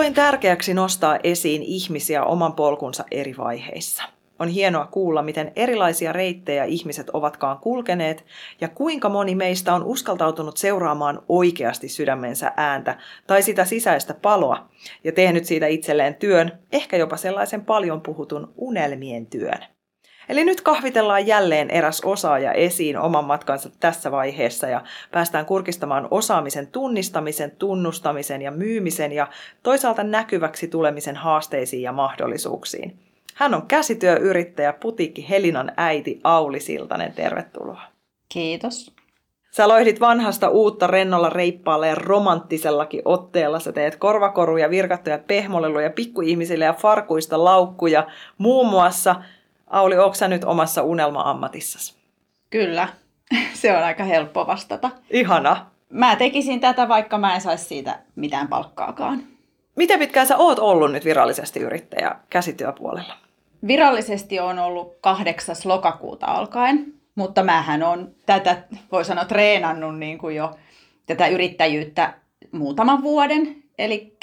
Koin tärkeäksi nostaa esiin ihmisiä oman polkunsa eri vaiheissa. On hienoa kuulla, miten erilaisia reittejä ihmiset ovatkaan kulkeneet ja kuinka moni meistä on uskaltautunut seuraamaan oikeasti sydämensä ääntä tai sitä sisäistä paloa ja tehnyt siitä itselleen työn, ehkä jopa sellaisen paljon puhutun unelmien työn. Eli nyt kahvitellaan jälleen eräs osaaja esiin oman matkansa tässä vaiheessa ja päästään kurkistamaan osaamisen tunnistamisen, tunnustamisen ja myymisen ja toisaalta näkyväksi tulemisen haasteisiin ja mahdollisuuksiin. Hän on käsityöyrittäjä, putiikki Helinan äiti Auli Siltanen. Tervetuloa. Kiitos. Sä loihdit vanhasta uutta rennolla reippaalla ja romanttisellakin otteella. Sä teet korvakoruja, virkattuja pehmoleluja pikkuihmisille ja farkuista laukkuja. Muun muassa Auli, onko sä nyt omassa unelma-ammatissasi? Kyllä, se on aika helppo vastata. Ihana. Mä tekisin tätä, vaikka mä en saisi siitä mitään palkkaakaan. Miten pitkään sä oot ollut nyt virallisesti yrittäjä käsityöpuolella? Virallisesti on ollut 8. lokakuuta alkaen, mutta mähän on tätä, voi sanoa, treenannut niin kuin jo tätä yrittäjyyttä muutaman vuoden. Eli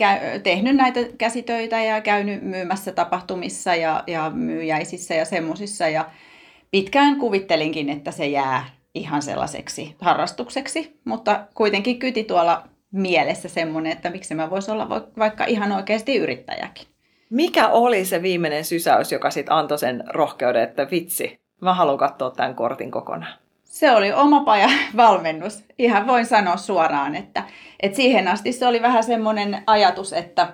tehnyt näitä käsitöitä ja käynyt myymässä tapahtumissa ja, ja myyjäisissä ja semmoisissa. Ja pitkään kuvittelinkin, että se jää ihan sellaiseksi harrastukseksi, mutta kuitenkin kyti tuolla mielessä semmoinen, että miksi mä voisi olla vaikka ihan oikeasti yrittäjäkin. Mikä oli se viimeinen sysäys, joka sitten antoi sen rohkeuden, että vitsi, mä haluan katsoa tämän kortin kokonaan? Se oli oma paja valmennus. Ihan voin sanoa suoraan, että, että siihen asti se oli vähän semmoinen ajatus, että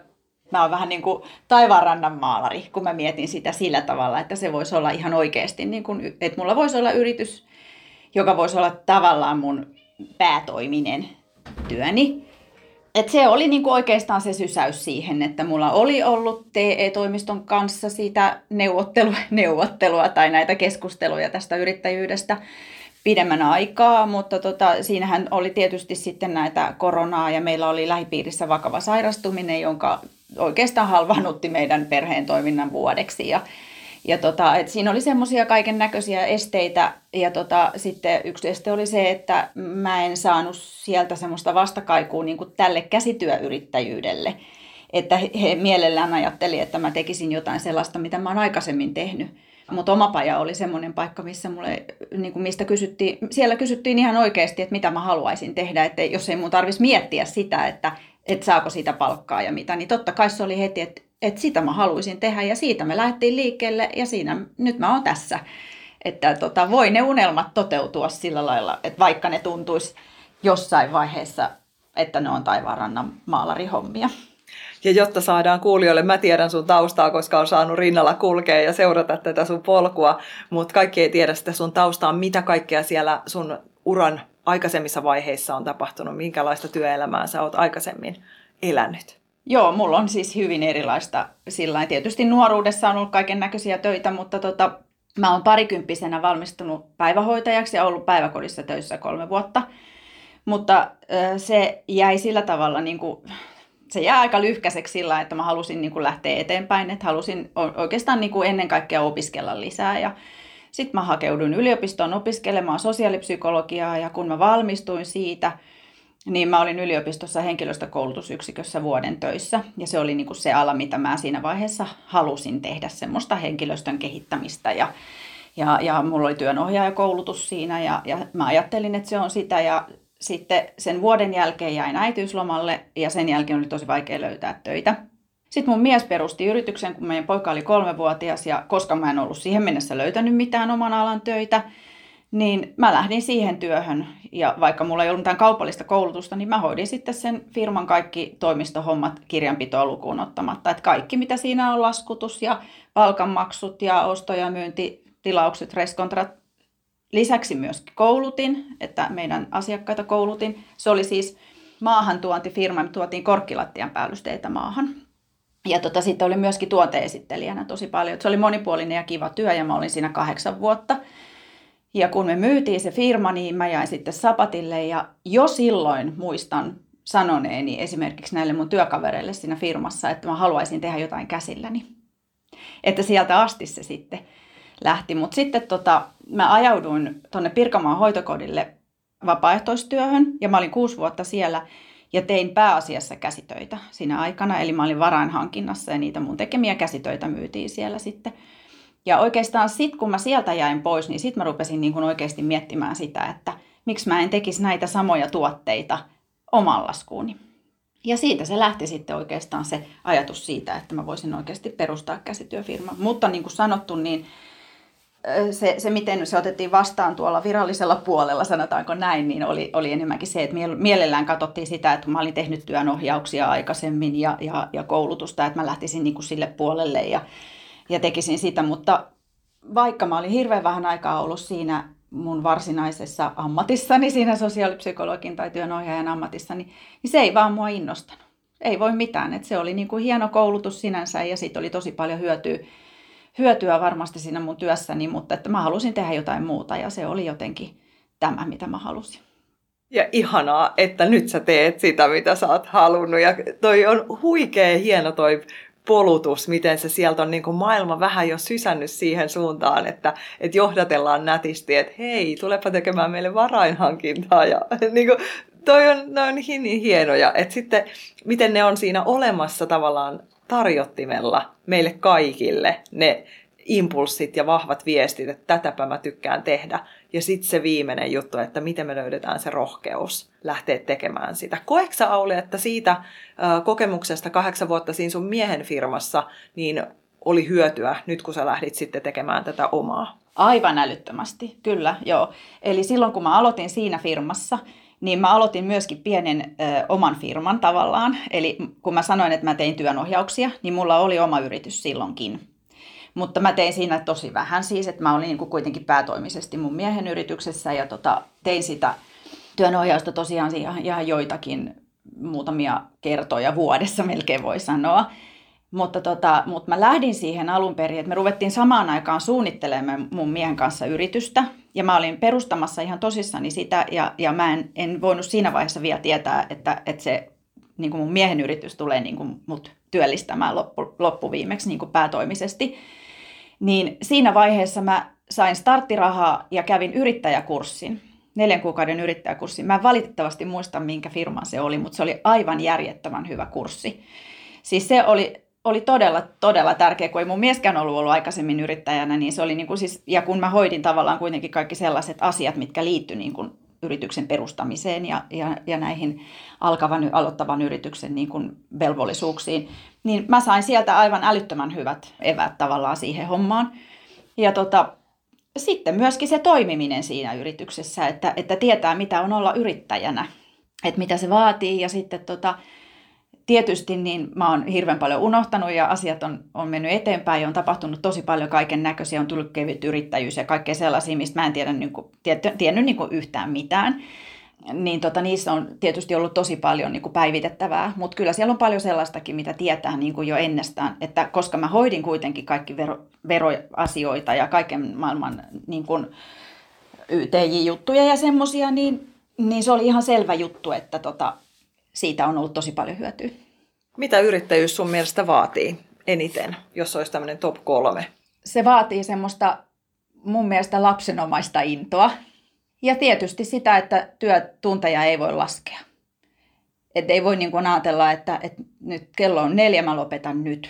mä oon vähän niin kuin taivaanrannan maalari, kun mä mietin sitä sillä tavalla, että se voisi olla ihan oikeasti, niin kuin, että mulla voisi olla yritys, joka voisi olla tavallaan mun päätoiminen työni. Et se oli niinku oikeastaan se sysäys siihen, että mulla oli ollut TE-toimiston kanssa sitä neuvottelua, neuvottelua tai näitä keskusteluja tästä yrittäjyydestä pidemmän aikaa, mutta tota, siinähän oli tietysti sitten näitä koronaa ja meillä oli lähipiirissä vakava sairastuminen, jonka oikeastaan halvannutti meidän perheen toiminnan vuodeksi. Ja, ja tota, et siinä oli semmoisia kaiken näköisiä esteitä ja tota, sitten yksi este oli se, että mä en saanut sieltä semmoista vastakaikua niin kuin tälle käsityöyrittäjyydelle. Että he mielellään ajatteli, että mä tekisin jotain sellaista, mitä mä oon aikaisemmin tehnyt. Mutta oma paja oli semmoinen paikka, missä mulle, niin kuin mistä kysyttiin, siellä kysyttiin ihan oikeasti, että mitä mä haluaisin tehdä, että jos ei mun tarvitsisi miettiä sitä, että, että saako siitä palkkaa ja mitä, niin totta kai se oli heti, että, että sitä mä haluaisin tehdä ja siitä me lähdettiin liikkeelle ja siinä nyt mä oon tässä. Että tota, voi ne unelmat toteutua sillä lailla, että vaikka ne tuntuisi jossain vaiheessa, että ne on taivaanrannan maalarihommia. Ja jotta saadaan kuulijoille, mä tiedän sun taustaa, koska on saanut rinnalla kulkea ja seurata tätä sun polkua, mutta kaikki ei tiedä sitä sun taustaa, mitä kaikkea siellä sun uran aikaisemmissa vaiheissa on tapahtunut, minkälaista työelämää sä oot aikaisemmin elänyt. Joo, mulla on siis hyvin erilaista sillä Tietysti nuoruudessa on ollut kaiken näköisiä töitä, mutta tota, mä oon parikymppisenä valmistunut päivähoitajaksi ja ollut päiväkodissa töissä kolme vuotta. Mutta se jäi sillä tavalla niin kuin se jää aika lyhkäiseksi sillä, että mä halusin niin kuin lähteä eteenpäin, että halusin oikeastaan niin kuin ennen kaikkea opiskella lisää. Ja sitten mä hakeuduin yliopistoon opiskelemaan sosiaalipsykologiaa ja kun mä valmistuin siitä, niin mä olin yliopistossa henkilöstökoulutusyksikössä vuoden töissä. Ja se oli niin kuin se ala, mitä mä siinä vaiheessa halusin tehdä, semmoista henkilöstön kehittämistä. Ja, ja, ja mulla oli työnohjaajakoulutus siinä ja, ja mä ajattelin, että se on sitä. Ja sitten sen vuoden jälkeen jäin äitiyslomalle ja sen jälkeen oli tosi vaikea löytää töitä. Sitten mun mies perusti yrityksen, kun meidän poika oli kolmevuotias ja koska mä en ollut siihen mennessä löytänyt mitään oman alan töitä, niin mä lähdin siihen työhön. Ja vaikka mulla ei ollut mitään kaupallista koulutusta, niin mä hoidin sitten sen firman kaikki toimistohommat kirjanpitoa lukuun ottamatta. Että kaikki, mitä siinä on, laskutus ja palkanmaksut ja osto- ja myyntitilaukset, reskontrat, Lisäksi myös koulutin, että meidän asiakkaita koulutin. Se oli siis maahantuontifirma, me tuotiin korkkilattian päällysteitä maahan. Ja tota, sitten oli myöskin tuonteesittelijänä tosi paljon. Se oli monipuolinen ja kiva työ ja mä olin siinä kahdeksan vuotta. Ja kun me myytiin se firma, niin mä jäin sitten sapatille ja jo silloin muistan sanoneeni esimerkiksi näille mun työkavereille siinä firmassa, että mä haluaisin tehdä jotain käsilläni. Että sieltä asti se sitten lähti. Mutta sitten tota, mä ajauduin tuonne Pirkanmaan hoitokodille vapaaehtoistyöhön ja mä olin kuusi vuotta siellä ja tein pääasiassa käsitöitä siinä aikana. Eli mä olin varainhankinnassa ja niitä mun tekemiä käsitöitä myytiin siellä sitten. Ja oikeastaan sitten kun mä sieltä jäin pois, niin sitten mä rupesin niin kuin oikeasti miettimään sitä, että miksi mä en tekisi näitä samoja tuotteita oman laskuuni. Ja siitä se lähti sitten oikeastaan se ajatus siitä, että mä voisin oikeasti perustaa käsityöfirma. Mutta niin kuin sanottu, niin se, se, miten se otettiin vastaan tuolla virallisella puolella, sanotaanko näin, niin oli, oli enemmänkin se, että mielellään katsottiin sitä, että mä olin tehnyt työnohjauksia aikaisemmin ja, ja, ja koulutusta, että mä lähtisin niin kuin sille puolelle ja, ja tekisin sitä, mutta vaikka mä olin hirveän vähän aikaa ollut siinä mun varsinaisessa ammatissani, siinä sosiaalipsykologin tai työnohjaajan ammatissani, niin se ei vaan mua innostanut. Ei voi mitään, että se oli niin kuin hieno koulutus sinänsä ja siitä oli tosi paljon hyötyä hyötyä varmasti siinä mun työssäni, mutta että mä halusin tehdä jotain muuta ja se oli jotenkin tämä, mitä mä halusin. Ja ihanaa, että nyt sä teet sitä, mitä sä oot halunnut. Ja toi on huikea hieno toi polutus, miten se sieltä on niin kuin maailma vähän jo sysännyt siihen suuntaan, että, että johdatellaan nätisti, että hei, tulepa tekemään meille varainhankintaa. Ja, niin kuin, toi on, ne on niin hienoja, että sitten miten ne on siinä olemassa tavallaan tarjottimella meille kaikille ne impulssit ja vahvat viestit, että tätäpä mä tykkään tehdä. Ja sitten se viimeinen juttu, että miten me löydetään se rohkeus lähteä tekemään sitä. Koeksa Auli, että siitä kokemuksesta kahdeksan vuotta siinä sun miehen firmassa, niin oli hyötyä nyt kun sä lähdit sitten tekemään tätä omaa? Aivan älyttömästi, kyllä, joo. Eli silloin kun mä aloitin siinä firmassa, niin mä aloitin myöskin pienen ö, oman firman tavallaan. Eli kun mä sanoin, että mä tein työnohjauksia, niin mulla oli oma yritys silloinkin. Mutta mä tein siinä tosi vähän siis, että mä olin niin kuin kuitenkin päätoimisesti mun miehen yrityksessä ja tota, tein sitä työnohjausta tosiaan ihan, ihan joitakin muutamia kertoja vuodessa melkein voi sanoa. Mutta, tota, mutta mä lähdin siihen alun perin, että me ruvettiin samaan aikaan suunnittelemaan mun miehen kanssa yritystä. Ja mä olin perustamassa ihan tosissani sitä, ja, ja mä en, en voinut siinä vaiheessa vielä tietää, että, että se niin kuin mun miehen yritys tulee niin kuin mut työllistämään loppu, loppuviimeksi niin kuin päätoimisesti. Niin siinä vaiheessa mä sain starttirahaa ja kävin yrittäjäkurssin, neljän kuukauden yrittäjäkurssin. Mä en valitettavasti muista, minkä firman se oli, mutta se oli aivan järjettömän hyvä kurssi. Siis se oli oli todella, todella tärkeä, kun ei mun mieskään ollut ollut aikaisemmin yrittäjänä, niin se oli niin kuin siis, ja kun mä hoidin tavallaan kuitenkin kaikki sellaiset asiat, mitkä liittyi niin kuin yrityksen perustamiseen ja, ja, ja näihin alkavan, aloittavan yrityksen niin kuin velvollisuuksiin, niin mä sain sieltä aivan älyttömän hyvät evät tavallaan siihen hommaan. Ja tota, sitten myöskin se toimiminen siinä yrityksessä, että, että tietää mitä on olla yrittäjänä, että mitä se vaatii ja sitten tota, tietysti niin mä oon hirveän paljon unohtanut ja asiat on, on mennyt eteenpäin ja on tapahtunut tosi paljon kaiken näköisiä, on tullut kevyt yrittäjyys ja kaikkea sellaisia, mistä mä en tiedä, niin kuin, tiennyt niin kuin yhtään mitään. Niin tota, niissä on tietysti ollut tosi paljon niin kuin päivitettävää, mutta kyllä siellä on paljon sellaistakin, mitä tietää niin kuin jo ennestään, että koska mä hoidin kuitenkin kaikki vero, veroasioita ja kaiken maailman niin kuin YTJ-juttuja ja semmoisia, niin, niin se oli ihan selvä juttu, että tota, siitä on ollut tosi paljon hyötyä. Mitä yrittäjyys sun mielestä vaatii eniten, jos olisi tämmöinen top kolme? Se vaatii semmoista mun mielestä lapsenomaista intoa. Ja tietysti sitä, että työtunteja ei voi laskea. Että ei voi niin kuin ajatella, että, että nyt kello on neljä, mä lopetan nyt.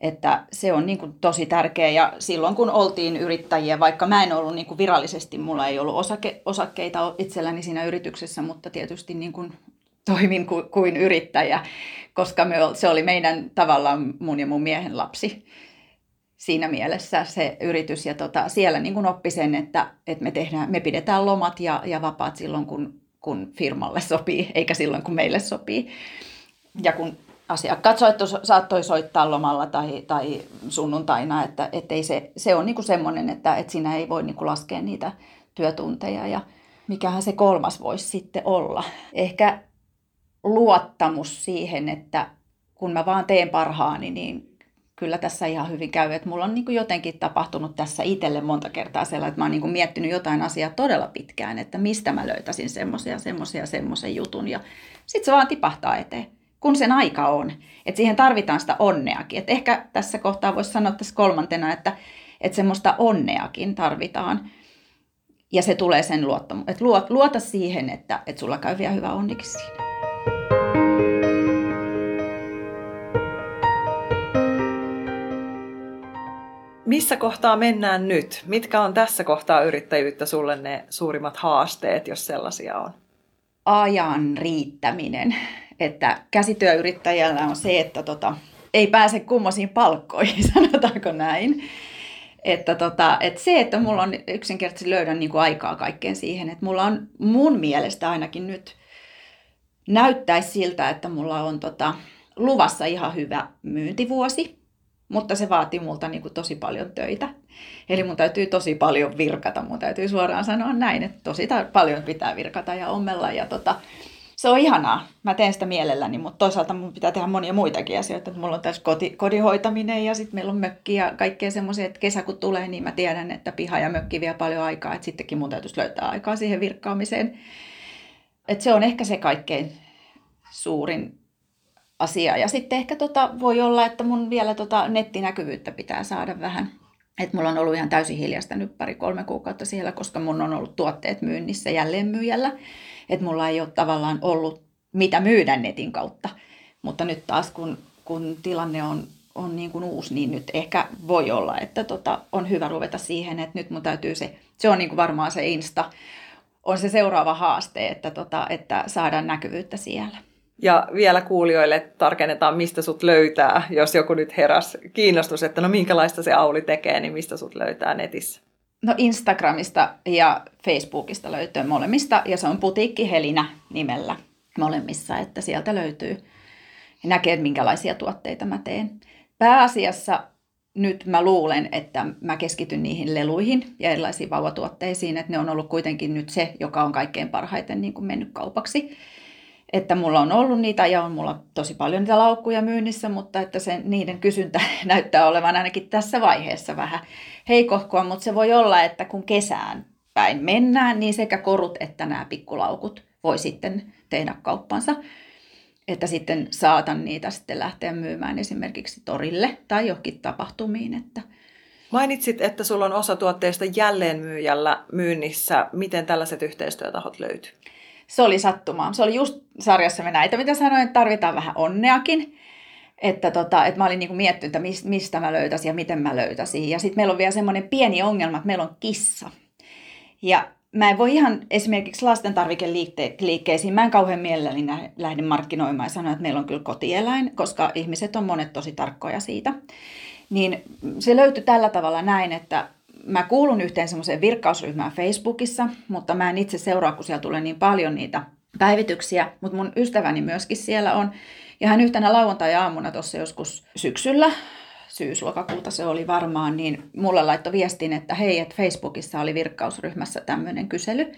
Että se on niin kuin tosi tärkeä ja silloin kun oltiin yrittäjiä, vaikka mä en ollut niin kuin virallisesti, mulla ei ollut osake, osakkeita itselläni siinä yrityksessä, mutta tietysti niin kuin toimin ku, kuin yrittäjä, koska me, se oli meidän tavallaan mun ja mun miehen lapsi siinä mielessä se yritys. Ja tota, siellä niin kuin oppi sen, että, että me, tehdään, me pidetään lomat ja, ja vapaat silloin, kun, kun firmalle sopii, eikä silloin, kun meille sopii. Ja kun asiakkaat soitto, saattoi soittaa lomalla tai, tai sunnuntaina, että, että ei se, se on niin kuin semmoinen, että, että siinä ei voi niin kuin laskea niitä työtunteja. Ja mikähän se kolmas voisi sitten olla. Ehkä luottamus siihen, että kun mä vaan teen parhaani, niin kyllä tässä ihan hyvin käy. Että mulla on niin kuin jotenkin tapahtunut tässä itselle monta kertaa sellainen, että mä oon niin kuin miettinyt jotain asiaa todella pitkään, että mistä mä löytäisin semmoisia, semmoisia, semmoisen jutun. Ja sitten se vaan tipahtaa eteen, kun sen aika on. Että siihen tarvitaan sitä onneakin. Että ehkä tässä kohtaa voisi sanoa tässä kolmantena, että, että semmoista onneakin tarvitaan. Ja se tulee sen luottamu. Että luota siihen, että, että sulla käy vielä hyvä onnikin siinä. Missä kohtaa mennään nyt? Mitkä on tässä kohtaa yrittäjyyttä sulle ne suurimmat haasteet, jos sellaisia on? Ajan riittäminen. Että käsityöyrittäjällä on se, että tota, ei pääse kummoisiin palkkoihin, sanotaanko näin. Että, tota, että se, että mulla on yksinkertaisesti löydän niin kuin aikaa kaikkeen siihen, että mulla on mun mielestä ainakin nyt näyttäisi siltä, että mulla on tota, luvassa ihan hyvä myyntivuosi mutta se vaatii multa niin kuin tosi paljon töitä. Eli mun täytyy tosi paljon virkata, mun täytyy suoraan sanoa näin, että tosi paljon pitää virkata ja ommella. Ja tota, se on ihanaa, mä teen sitä mielelläni, mutta toisaalta mun pitää tehdä monia muitakin asioita. Että mulla on tässä koti, kodihoitaminen ja sitten meillä on mökki ja kaikkea semmoisia, että kesä kun tulee, niin mä tiedän, että piha ja mökki vie paljon aikaa, että sittenkin mun täytyisi löytää aikaa siihen virkkaamiseen. että se on ehkä se kaikkein suurin asia. Ja sitten ehkä tota, voi olla, että mun vielä tota nettinäkyvyyttä pitää saada vähän. Että mulla on ollut ihan täysin hiljasta nyt pari-kolme kuukautta siellä, koska mun on ollut tuotteet myynnissä jälleen myyjällä. Että mulla ei ole tavallaan ollut mitä myydä netin kautta. Mutta nyt taas kun, kun tilanne on, on niin kuin uusi, niin nyt ehkä voi olla, että tota, on hyvä ruveta siihen, että nyt mun täytyy se, se on niin kuin varmaan se Insta, on se seuraava haaste, että, tota, että saadaan näkyvyyttä siellä. Ja vielä kuulijoille tarkennetaan, mistä sut löytää, jos joku nyt heräs kiinnostus, että no minkälaista se Auli tekee, niin mistä sut löytää netissä? No Instagramista ja Facebookista löytyy molemmista, ja se on Putiikki Helinä nimellä molemmissa, että sieltä löytyy ja näkee, minkälaisia tuotteita mä teen. Pääasiassa nyt mä luulen, että mä keskityn niihin leluihin ja erilaisiin vauvatuotteisiin, että ne on ollut kuitenkin nyt se, joka on kaikkein parhaiten niin kuin mennyt kaupaksi että mulla on ollut niitä ja on mulla tosi paljon niitä laukkuja myynnissä, mutta että se, niiden kysyntä näyttää olevan ainakin tässä vaiheessa vähän heikohkoa, mutta se voi olla, että kun kesään päin mennään, niin sekä korut että nämä pikkulaukut voi sitten tehdä kauppansa. Että sitten saatan niitä sitten lähteä myymään esimerkiksi torille tai johonkin tapahtumiin. Että... Mainitsit, että sulla on osa tuotteista jälleenmyyjällä myynnissä. Miten tällaiset yhteistyötahot löytyy? Se oli sattumaa. Se oli just sarjassa me näitä, mitä sanoin, että tarvitaan vähän onneakin. Että, tota, että mä olin niinku miettinyt, että mistä mä löytäisin ja miten mä löytäisin. Ja sitten meillä on vielä semmoinen pieni ongelma, että meillä on kissa. Ja mä en voi ihan esimerkiksi lasten tarvikeliikkeisiin, mä en kauhean mielelläni lähde markkinoimaan ja sanoa, että meillä on kyllä kotieläin, koska ihmiset on monet tosi tarkkoja siitä. Niin se löytyi tällä tavalla näin, että mä kuulun yhteen semmoiseen virkkausryhmään Facebookissa, mutta mä en itse seuraa, kun siellä tulee niin paljon niitä päivityksiä, mutta mun ystäväni myöskin siellä on. Ja hän yhtenä lauantai-aamuna tuossa joskus syksyllä, syyslokakuuta se oli varmaan, niin mulle laittoi viestin, että hei, että Facebookissa oli virkkausryhmässä tämmöinen kysely,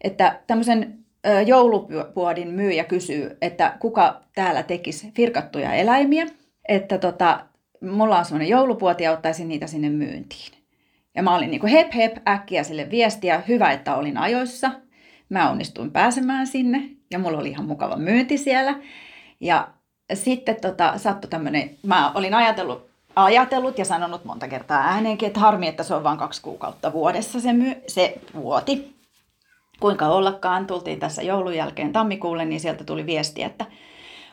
että tämmöisen joulupuodin myyjä kysyy, että kuka täällä tekisi virkattuja eläimiä, että tota, mulla on semmoinen joulupuoti ja ottaisin niitä sinne myyntiin. Ja mä olin niin kuin hep hep äkkiä sille viestiä, hyvä, että olin ajoissa. Mä onnistuin pääsemään sinne ja mulla oli ihan mukava myynti siellä. Ja sitten tota, sattui tämmöinen, mä olin ajatellut, ajatellut ja sanonut monta kertaa ääneenkin, että harmi, että se on vain kaksi kuukautta vuodessa se, myy, se vuoti. Kuinka ollakaan, tultiin tässä joulun jälkeen tammikuulle, niin sieltä tuli viesti, että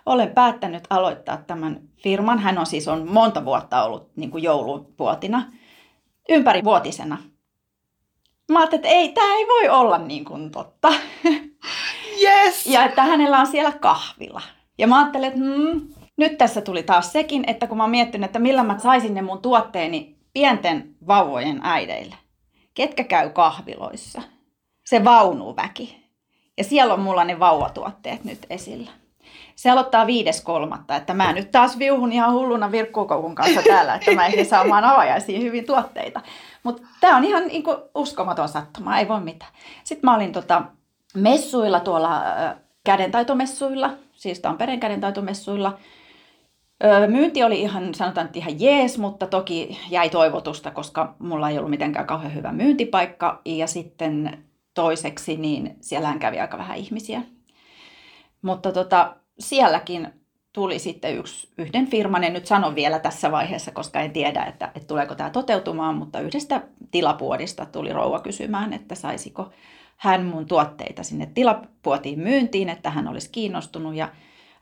olen päättänyt aloittaa tämän firman. Hän on siis on monta vuotta ollut niin kuin joulupuotina ympärivuotisena. Mä ajattelin, että ei, tämä ei voi olla niin kuin totta. Yes! Ja että hänellä on siellä kahvila. Ja mä ajattelin, että mm, nyt tässä tuli taas sekin, että kun mä mietin, että millä mä saisin ne mun tuotteeni pienten vauvojen äideille. Ketkä käy kahviloissa? Se vaunuväki. Ja siellä on mulla ne vauvatuotteet nyt esillä. Se aloittaa 5.3. Että mä nyt taas viuhun ihan hulluna virkkuukoukun kanssa täällä, että mä ehdin saamaan avajaisiin hyvin tuotteita. Mutta tämä on ihan niinku uskomaton sattuma, ei voi mitään. Sitten mä olin tota, messuilla tuolla kädentaitomessuilla, siis Tampereen kädentaitomessuilla. Myynti oli ihan, sanotaan, että ihan jees, mutta toki jäi toivotusta, koska mulla ei ollut mitenkään kauhean hyvä myyntipaikka. Ja sitten toiseksi, niin siellähän kävi aika vähän ihmisiä. Mutta tota, sielläkin tuli sitten yksi, yhden firman, en nyt sano vielä tässä vaiheessa, koska en tiedä, että, että tuleeko tämä toteutumaan, mutta yhdestä tilapuodista tuli rouva kysymään, että saisiko hän mun tuotteita sinne tilapuotiin myyntiin, että hän olisi kiinnostunut ja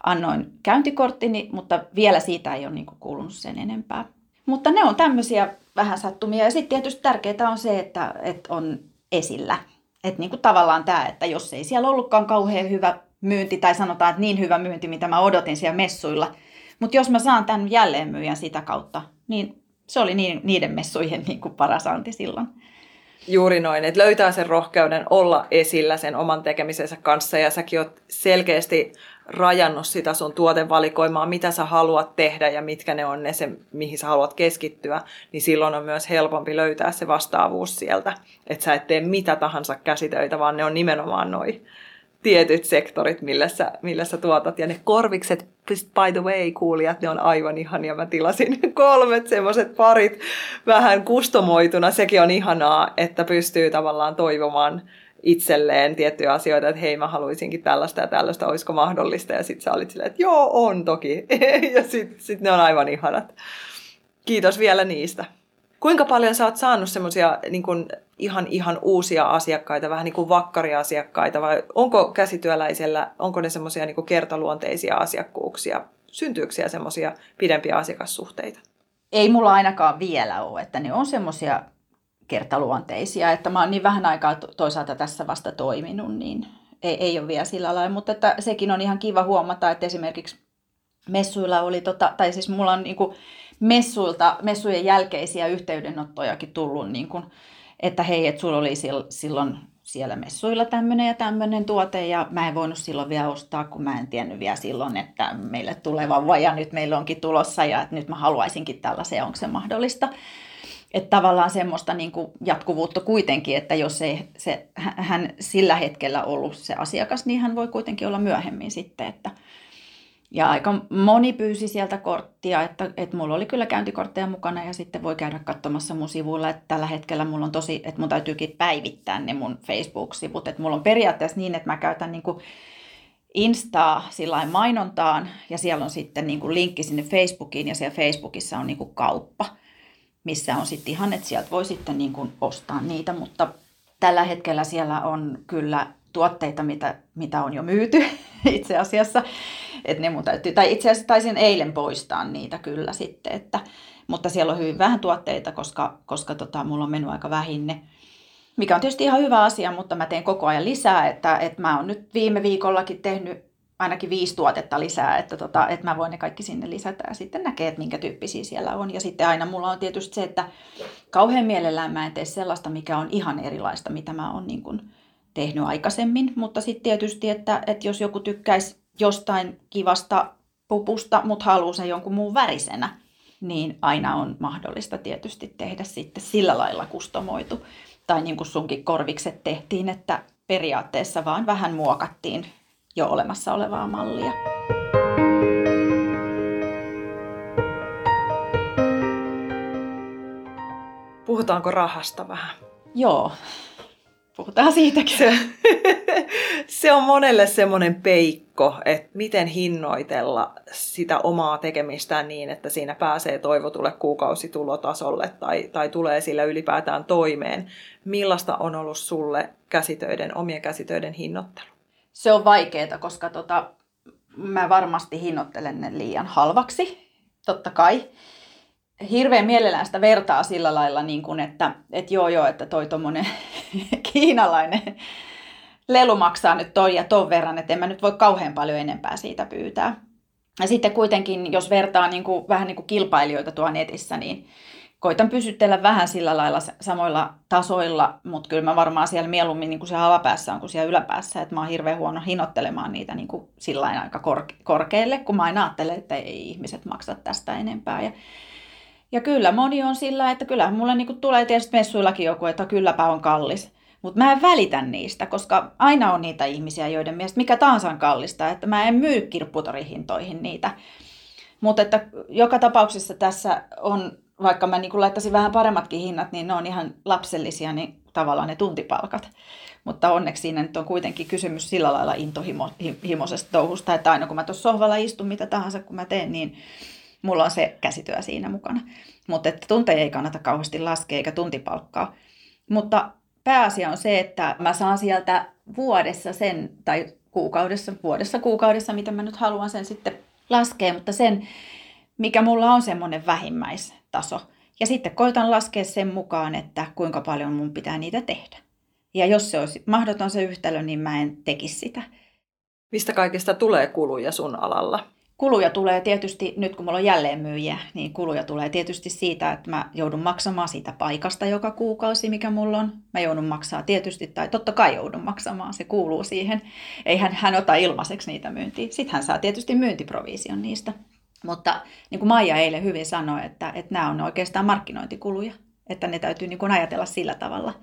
annoin käyntikorttini, mutta vielä siitä ei ole niin kuulunut sen enempää. Mutta ne on tämmöisiä vähän sattumia ja sitten tietysti tärkeää on se, että, että on esillä. Että niin kuin tavallaan tämä, että jos ei siellä ollutkaan kauhean hyvä myynti tai sanotaan, että niin hyvä myynti, mitä mä odotin siellä messuilla, mutta jos mä saan tämän jälleenmyyjän sitä kautta, niin se oli niiden messujen niin kuin paras anti silloin. Juuri noin, että löytää sen rohkeuden olla esillä sen oman tekemisensä kanssa ja säkin oot selkeästi rajannut sitä sun tuotevalikoimaa, mitä sä haluat tehdä ja mitkä ne on ne, se, mihin sä haluat keskittyä, niin silloin on myös helpompi löytää se vastaavuus sieltä. Että sä et tee mitä tahansa käsitöitä, vaan ne on nimenomaan noin tietyt sektorit, millä sä, millä sä tuotat. Ja ne korvikset, by the way, kuulijat, ne on aivan ihania. Mä tilasin kolmet semmoiset parit vähän kustomoituna. Sekin on ihanaa, että pystyy tavallaan toivomaan itselleen tiettyjä asioita, että hei mä haluaisinkin tällaista ja tällaista, olisiko mahdollista. Ja sitten sä olit silleen, että joo, on toki. ja sitten sit ne on aivan ihanat. Kiitos vielä niistä. Kuinka paljon sä oot saanut semmoisia niin ihan, ihan uusia asiakkaita, vähän niin kuin vakkariasiakkaita, vai onko käsityöläisellä, onko ne semmoisia niin kertaluonteisia asiakkuuksia? Syntyykö siellä semmoisia pidempiä asiakassuhteita? Ei mulla ainakaan vielä ole, että ne on semmoisia kertaluonteisia, että mä oon niin vähän aikaa toisaalta tässä vasta toiminut, niin ei, ei ole vielä sillä lailla, mutta että sekin on ihan kiva huomata, että esimerkiksi messuilla oli, tota, tai siis mulla on niin kuin messuilta, messujen jälkeisiä yhteydenottojakin tullut, niin kuin, että hei, että sulla oli silloin siellä messuilla tämmöinen ja tämmöinen tuote ja mä en voinut silloin vielä ostaa, kun mä en tiennyt vielä silloin, että meille tulee vauva ja nyt meillä onkin tulossa ja että nyt mä haluaisinkin tällaisia, onko se mahdollista. Että tavallaan semmoista niin kuin jatkuvuutta kuitenkin, että jos ei se, hän sillä hetkellä ollut se asiakas, niin hän voi kuitenkin olla myöhemmin sitten, että, ja aika moni pyysi sieltä korttia, että, että mulla oli kyllä käyntikortteja mukana ja sitten voi käydä katsomassa mun sivuilla, että tällä hetkellä mulla on tosi, että mun täytyykin päivittää ne mun Facebook-sivut, että mulla on periaatteessa niin, että mä käytän niin kuin Instaa sillä mainontaan ja siellä on sitten niin kuin linkki sinne Facebookiin ja siellä Facebookissa on niin kuin kauppa, missä on sitten ihan, että sieltä voi sitten niin kuin ostaa niitä, mutta tällä hetkellä siellä on kyllä tuotteita, mitä, mitä on jo myyty itse asiassa. Että ne mun täytyy, tai itse asiassa taisin eilen poistaa niitä kyllä sitten, että, mutta siellä on hyvin vähän tuotteita, koska, koska tota, mulla on mennyt aika vähinne. Mikä on tietysti ihan hyvä asia, mutta mä teen koko ajan lisää, että, että mä oon nyt viime viikollakin tehnyt ainakin viisi tuotetta lisää, että, tota, että mä voin ne kaikki sinne lisätä ja sitten näkee, että minkä tyyppisiä siellä on. Ja sitten aina mulla on tietysti se, että kauhean mielellään mä en tee sellaista, mikä on ihan erilaista, mitä mä oon niin kuin tehnyt aikaisemmin. Mutta sitten tietysti, että, että jos joku tykkäisi jostain kivasta pupusta, mutta haluaa sen jonkun muun värisenä, niin aina on mahdollista tietysti tehdä sitten sillä lailla kustomoitu. Tai niin kuin sunkin korvikset tehtiin, että periaatteessa vaan vähän muokattiin jo olemassa olevaa mallia. Puhutaanko rahasta vähän? Joo, puhutaan siitäkin. Se, on monelle semmoinen peikko, että miten hinnoitella sitä omaa tekemistään niin, että siinä pääsee toivotulle kuukausitulotasolle tai, tai tulee sillä ylipäätään toimeen. Millaista on ollut sulle käsitöiden, omien käsitöiden hinnoittelu? Se on vaikeaa, koska tota, mä varmasti hinnoittelen ne liian halvaksi, totta kai hirveän mielellään sitä vertaa sillä lailla, niin kuin, että, että joo joo, että toi tuommoinen kiinalainen lelu maksaa nyt toi ja ton verran, että en mä nyt voi kauhean paljon enempää siitä pyytää. Ja sitten kuitenkin, jos vertaa niin kuin, vähän niin kuin kilpailijoita tuo netissä, niin koitan pysytellä vähän sillä lailla samoilla tasoilla, mutta kyllä mä varmaan siellä mieluummin niin kuin se alapäässä on kuin siellä yläpäässä, että mä oon hirveän huono hinottelemaan niitä niin kuin sillä aika korkealle, kun mä aina ajattelen, että ei ihmiset maksa tästä enempää. Ja ja kyllä moni on sillä, että kyllä mulle niin tulee tietysti messuillakin joku, että kylläpä on kallis. Mutta mä en välitä niistä, koska aina on niitä ihmisiä, joiden mielestä mikä tahansa on kallista, että mä en myy kirpputorihintoihin niitä. Mutta että joka tapauksessa tässä on, vaikka mä niin laittaisin vähän paremmatkin hinnat, niin ne on ihan lapsellisia, niin tavallaan ne tuntipalkat. Mutta onneksi siinä nyt on kuitenkin kysymys sillä lailla intohimoisesta touhusta, että aina kun mä tuossa sohvalla istun mitä tahansa kun mä teen, niin mulla on se käsityö siinä mukana. Mutta että tunteja ei kannata kauheasti laskea eikä tuntipalkkaa. Mutta pääasia on se, että mä saan sieltä vuodessa sen, tai kuukaudessa, vuodessa kuukaudessa, mitä mä nyt haluan sen sitten laskea, mutta sen, mikä mulla on semmoinen vähimmäistaso. Ja sitten koitan laskea sen mukaan, että kuinka paljon mun pitää niitä tehdä. Ja jos se olisi mahdoton se yhtälö, niin mä en tekisi sitä. Mistä kaikista tulee kuluja sun alalla? Kuluja tulee tietysti, nyt kun mulla on jälleenmyyjiä, niin kuluja tulee tietysti siitä, että mä joudun maksamaan siitä paikasta joka kuukausi, mikä mulla on. Mä joudun maksaa tietysti, tai totta kai joudun maksamaan, se kuuluu siihen. Eihän hän ota ilmaiseksi niitä myyntiä. Sitten hän saa tietysti myyntiprovision niistä. Mutta niin kuin Maija eilen hyvin sanoi, että, että nämä on oikeastaan markkinointikuluja. Että ne täytyy niin kuin ajatella sillä tavalla.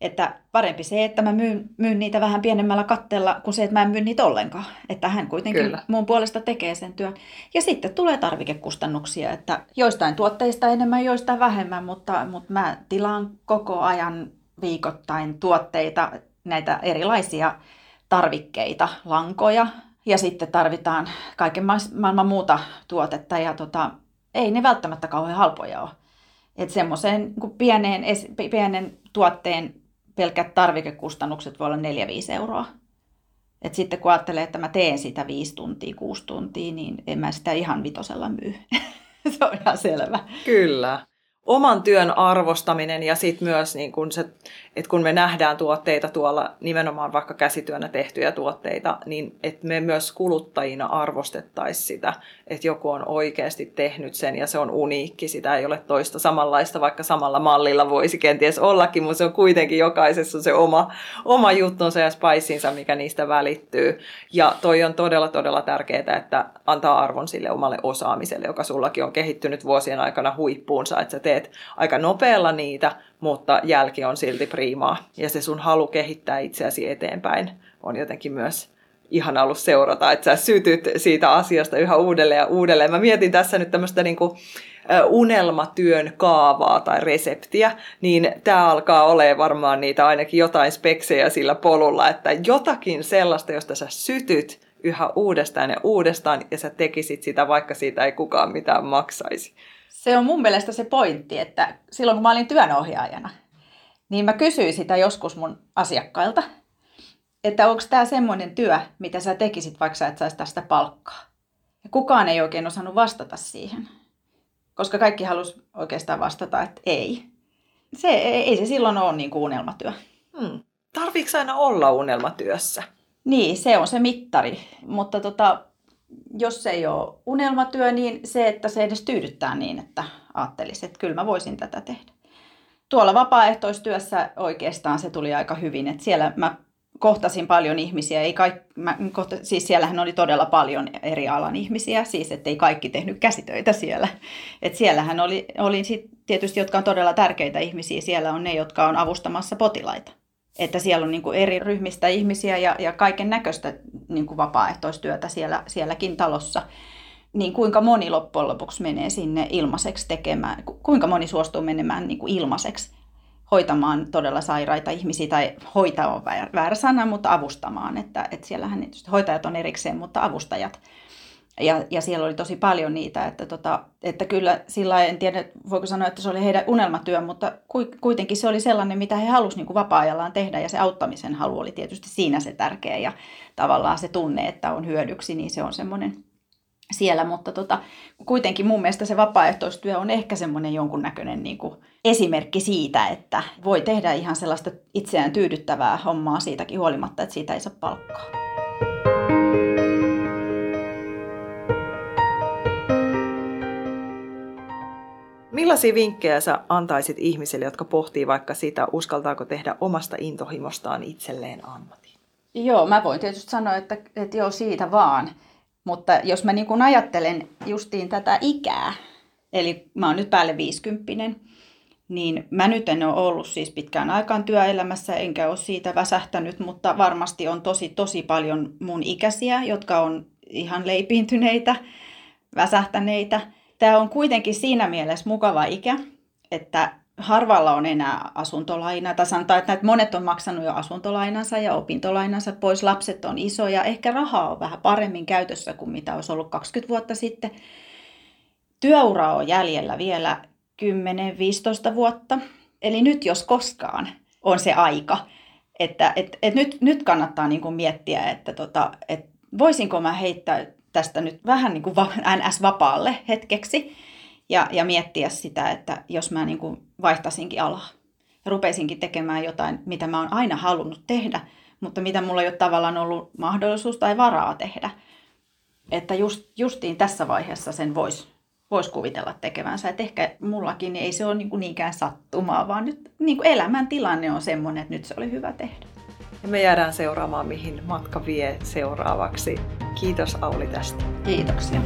Että parempi se, että mä myyn, myyn niitä vähän pienemmällä katteella, kuin se, että mä en myy niitä ollenkaan. Että hän kuitenkin Kyllä. mun puolesta tekee sen työn. Ja sitten tulee tarvikekustannuksia, että joistain tuotteista enemmän, joistain vähemmän, mutta, mutta mä tilaan koko ajan viikoittain tuotteita, näitä erilaisia tarvikkeita, lankoja, ja sitten tarvitaan kaiken maailman muuta tuotetta, ja tota, ei ne välttämättä kauhean halpoja ole. Että semmoiseen niin pieneen, pienen tuotteen pelkät tarvikekustannukset voi olla 4-5 euroa. Et sitten kun ajattelee, että mä teen sitä 5 tuntia, 6 tuntia, niin en mä sitä ihan vitosella myy. se on ihan selvä. Kyllä oman työn arvostaminen ja sitten myös niin kun se, että kun me nähdään tuotteita tuolla, nimenomaan vaikka käsityönä tehtyjä tuotteita, niin että me myös kuluttajina arvostettaisiin sitä, että joku on oikeasti tehnyt sen ja se on uniikki, sitä ei ole toista samanlaista, vaikka samalla mallilla voisi kenties ollakin, mutta se on kuitenkin jokaisessa se oma, oma juttunsa ja spicinsa, mikä niistä välittyy. Ja toi on todella, todella tärkeää, että antaa arvon sille omalle osaamiselle, joka sullakin on kehittynyt vuosien aikana huippuunsa, että sä teet aika nopealla niitä, mutta jälki on silti priimaa. Ja se sun halu kehittää itseäsi eteenpäin on jotenkin myös ihan ollut seurata, että sä sytyt siitä asiasta yhä uudelleen ja uudelleen. Mä mietin tässä nyt tämmöistä niin kuin unelmatyön kaavaa tai reseptiä, niin tämä alkaa olemaan varmaan niitä ainakin jotain speksejä sillä polulla, että jotakin sellaista, josta sä sytyt yhä uudestaan ja uudestaan, ja sä tekisit sitä, vaikka siitä ei kukaan mitään maksaisi. Se on mun mielestä se pointti, että silloin kun mä olin työnohjaajana, niin mä kysyin sitä joskus mun asiakkailta, että onko tämä semmoinen työ, mitä sä tekisit, vaikka sä et saisi tästä palkkaa. Ja kukaan ei oikein osannut vastata siihen, koska kaikki halusi oikeastaan vastata, että ei. Se, ei se silloin ole niin kuin unelmatyö. Hmm. Tarviiko aina olla unelmatyössä? Niin, se on se mittari. Mutta tota, jos se ei ole unelmatyö, niin se, että se edes tyydyttää niin, että ajattelisi, että kyllä mä voisin tätä tehdä. Tuolla vapaaehtoistyössä oikeastaan se tuli aika hyvin, että siellä mä kohtasin paljon ihmisiä, ei kaik, mä kohta, siis siellähän oli todella paljon eri alan ihmisiä, siis ettei kaikki tehnyt käsitöitä siellä. Et siellähän oli, oli sit tietysti, jotka on todella tärkeitä ihmisiä, siellä on ne, jotka on avustamassa potilaita että siellä on niin kuin eri ryhmistä ihmisiä ja, ja kaiken näköistä niin vapaaehtoistyötä siellä, sielläkin talossa. Niin kuinka moni loppujen lopuksi menee sinne ilmaiseksi tekemään, kuinka moni suostuu menemään niin kuin ilmaiseksi hoitamaan todella sairaita ihmisiä, tai hoitaa on väärä sana, mutta avustamaan. Että, että siellähän hoitajat on erikseen, mutta avustajat ja, ja siellä oli tosi paljon niitä, että, tota, että kyllä sillä en tiedä, voiko sanoa, että se oli heidän unelmatyö, mutta kuitenkin se oli sellainen, mitä he halusivat niin vapaa-ajallaan tehdä ja se auttamisen halu oli tietysti siinä se tärkeä ja tavallaan se tunne, että on hyödyksi, niin se on semmoinen siellä, mutta tota, kuitenkin mun mielestä se vapaaehtoistyö on ehkä semmoinen jonkunnäköinen niin kuin esimerkki siitä, että voi tehdä ihan sellaista itseään tyydyttävää hommaa siitäkin huolimatta, että siitä ei saa palkkaa. Millaisia vinkkejä sä antaisit ihmisille, jotka pohtii vaikka sitä, uskaltaako tehdä omasta intohimostaan itselleen ammatin? Joo, mä voin tietysti sanoa, että, että joo, siitä vaan. Mutta jos mä niin kun ajattelen justiin tätä ikää, eli mä oon nyt päälle 50, niin mä nyt en ole ollut siis pitkään aikaan työelämässä, enkä ole siitä väsähtänyt, mutta varmasti on tosi, tosi paljon mun ikäisiä, jotka on ihan leipiintyneitä, väsähtäneitä. Tämä on kuitenkin siinä mielessä mukava ikä, että harvalla on enää asuntolaina, tai sanotaan, että monet on maksanut jo asuntolainansa ja opintolainansa pois, lapset on isoja, ehkä rahaa on vähän paremmin käytössä kuin mitä olisi ollut 20 vuotta sitten. Työura on jäljellä vielä 10-15 vuotta, eli nyt jos koskaan on se aika, että et, et nyt, nyt kannattaa niin kuin miettiä, että tota, et voisinko mä heittää tästä nyt vähän niin kuin NS-vapaalle hetkeksi, ja, ja miettiä sitä, että jos mä niin kuin vaihtaisinkin alaa ja rupeisinkin tekemään jotain, mitä mä oon aina halunnut tehdä, mutta mitä mulla ei ole tavallaan ollut mahdollisuus tai varaa tehdä. Että just, justiin tässä vaiheessa sen voisi vois kuvitella tekevänsä. Että ehkä mullakin ei se ole niin kuin niinkään sattumaa, vaan nyt niin kuin elämän tilanne on semmoinen, että nyt se oli hyvä tehdä ja me jäädään seuraamaan, mihin matka vie seuraavaksi. Kiitos Auli tästä. Kiitoksia.